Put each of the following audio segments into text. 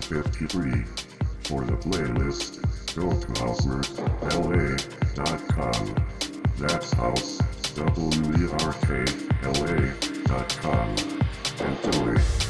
253. For the playlist, go to houseworkla.com. That's house, W-E-R-K-L-A dot com. Enjoy.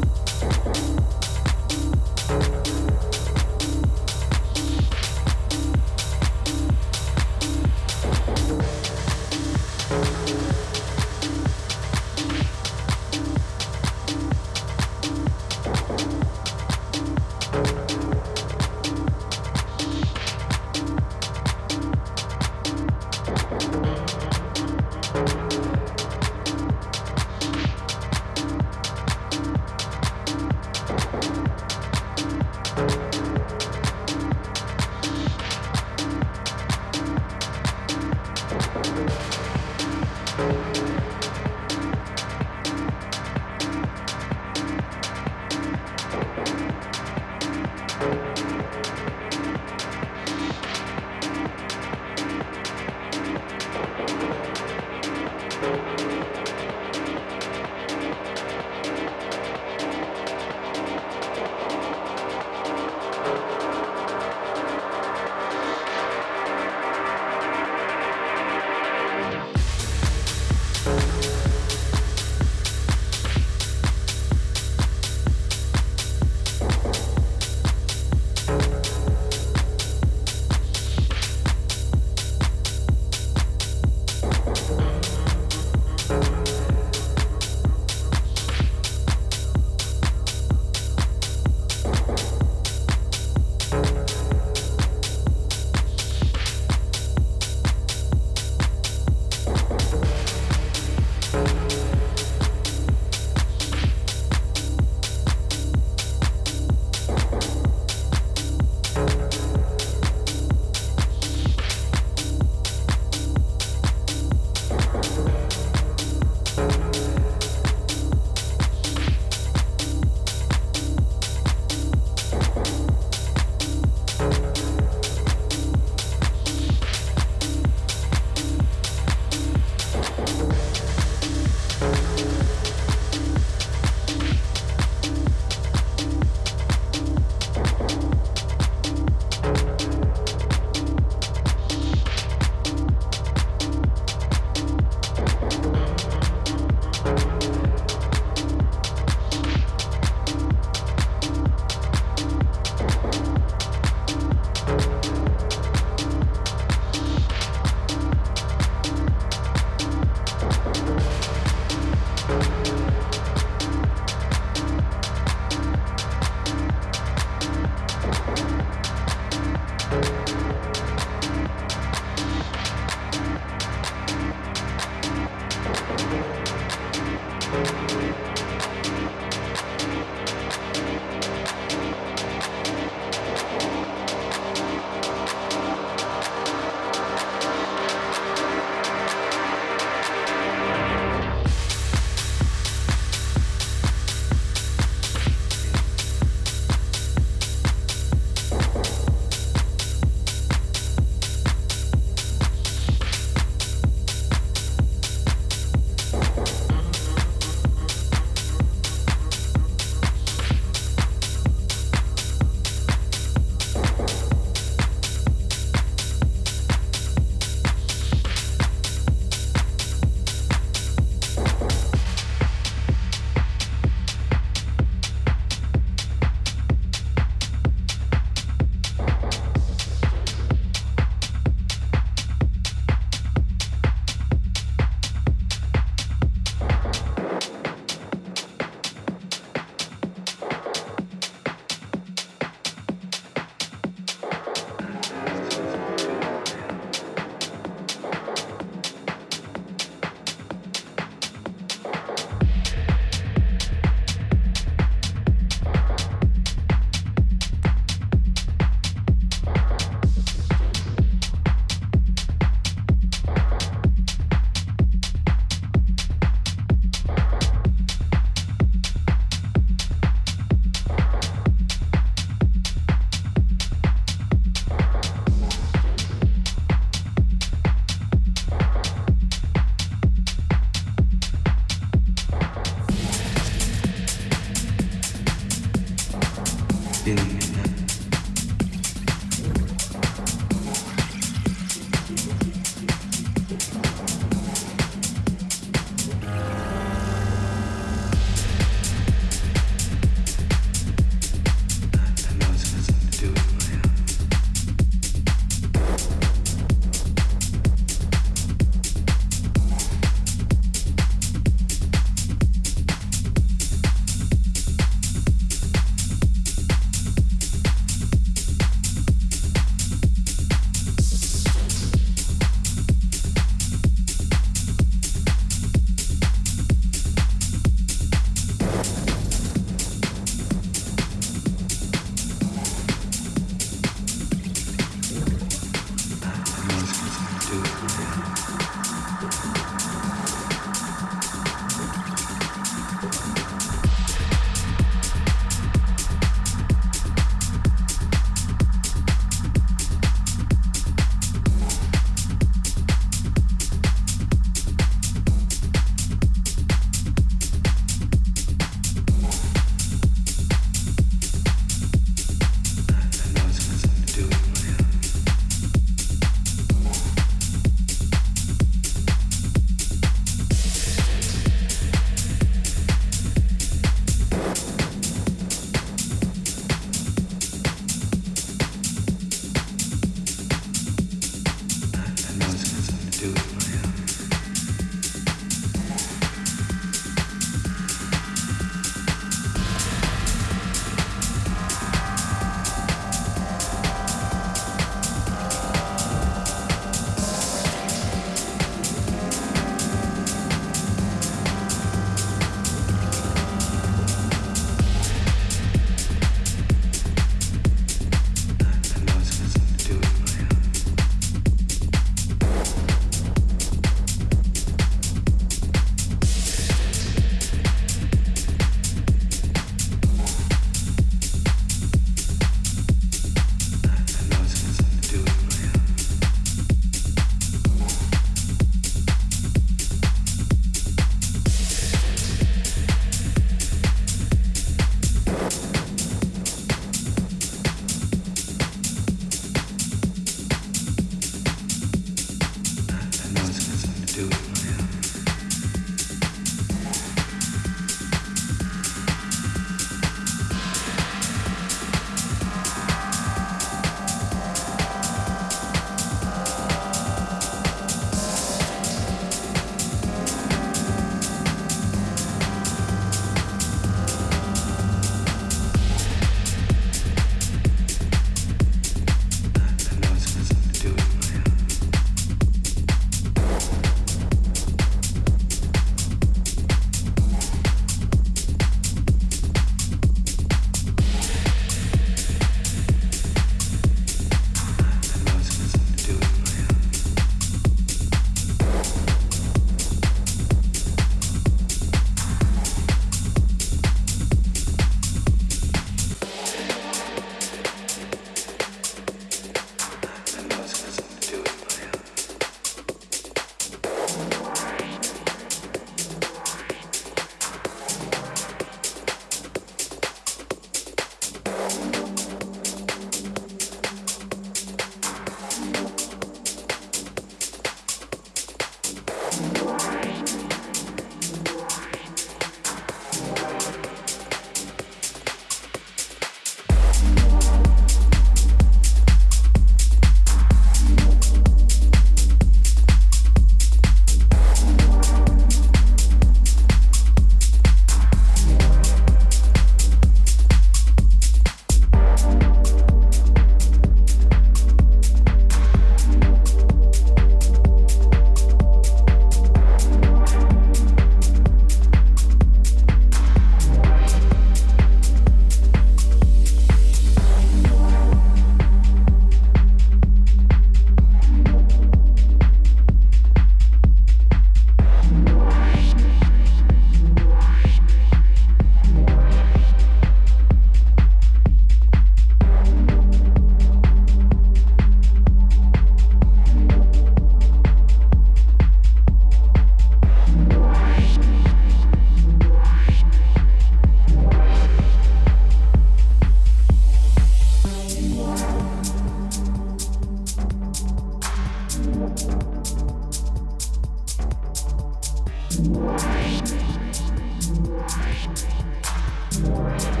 Thank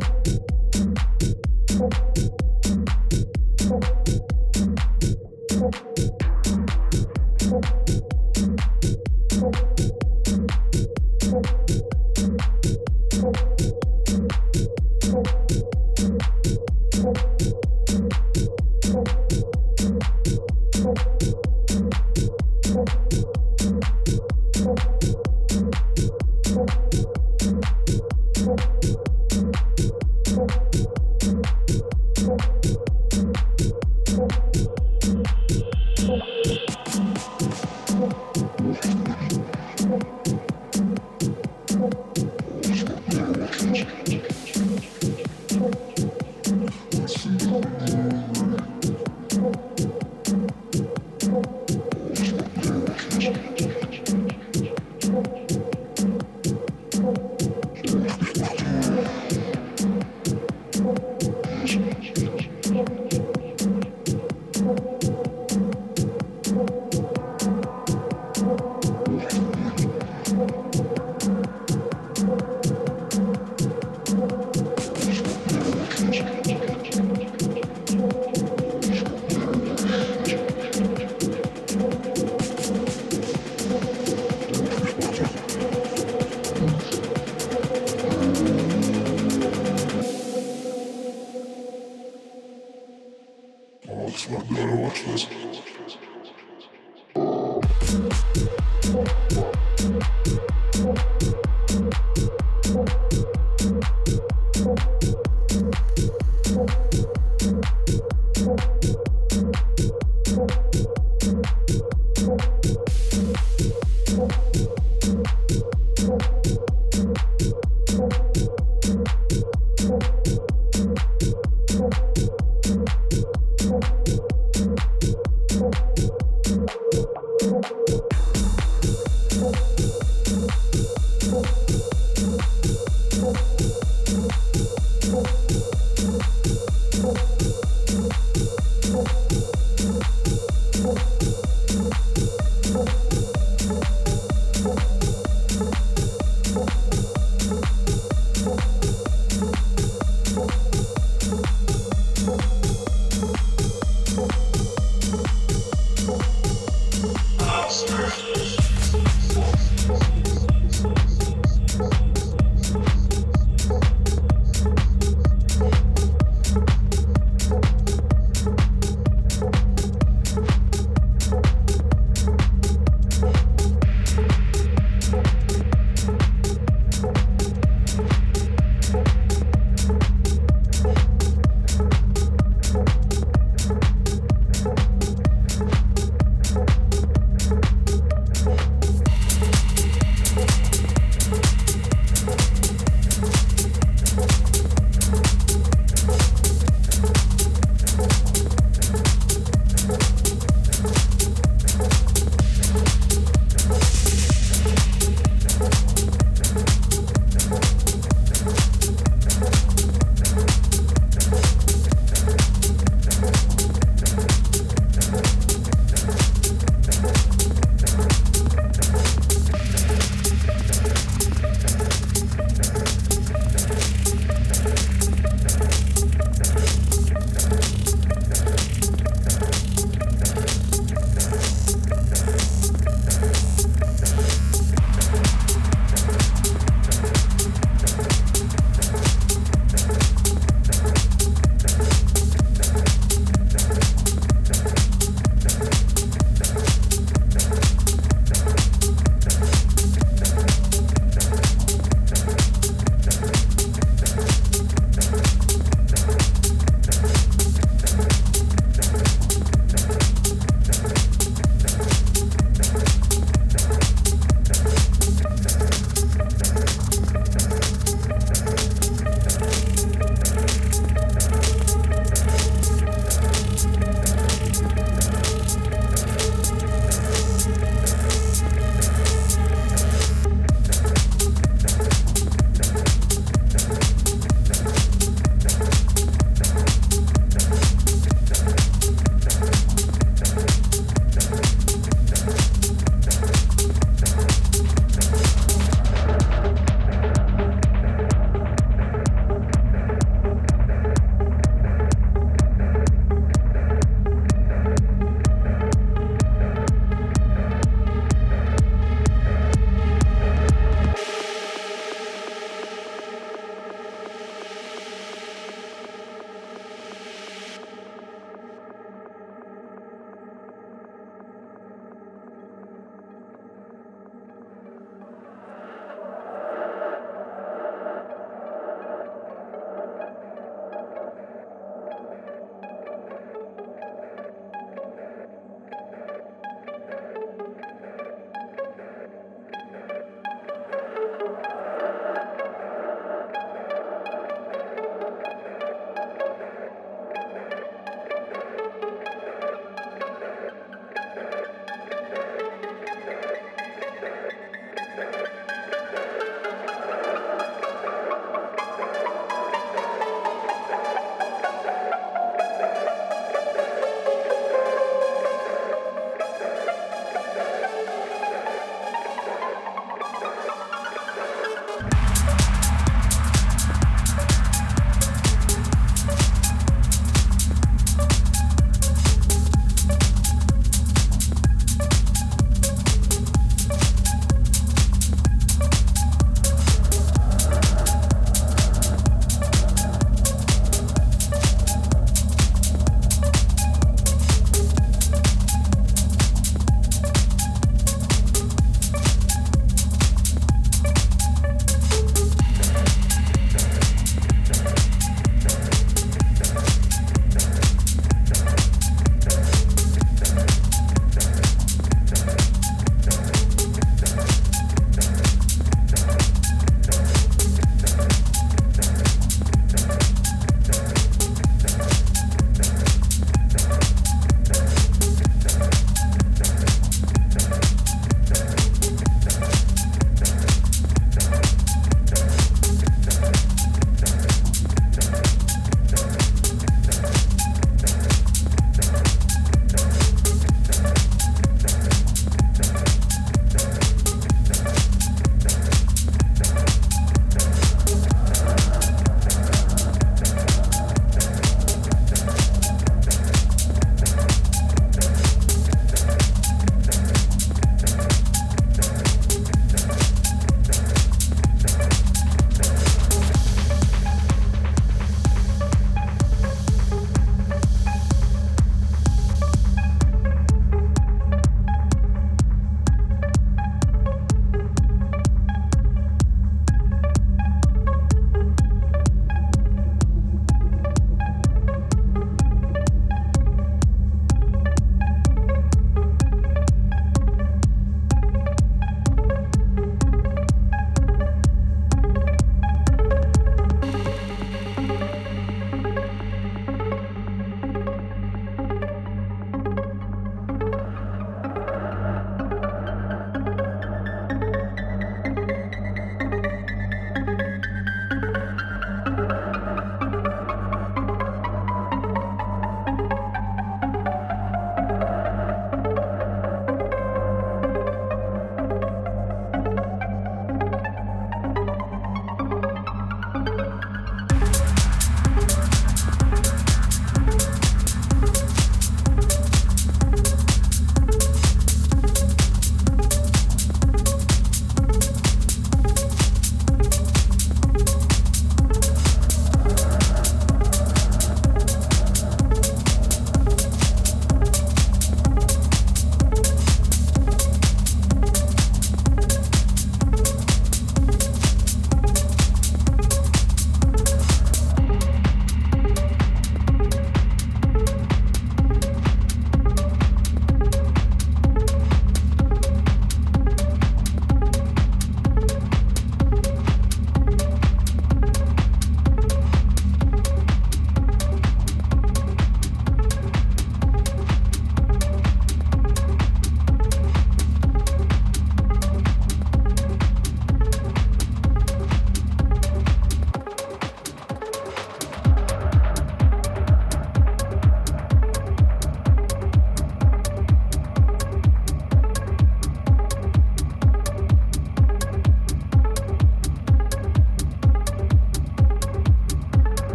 Thank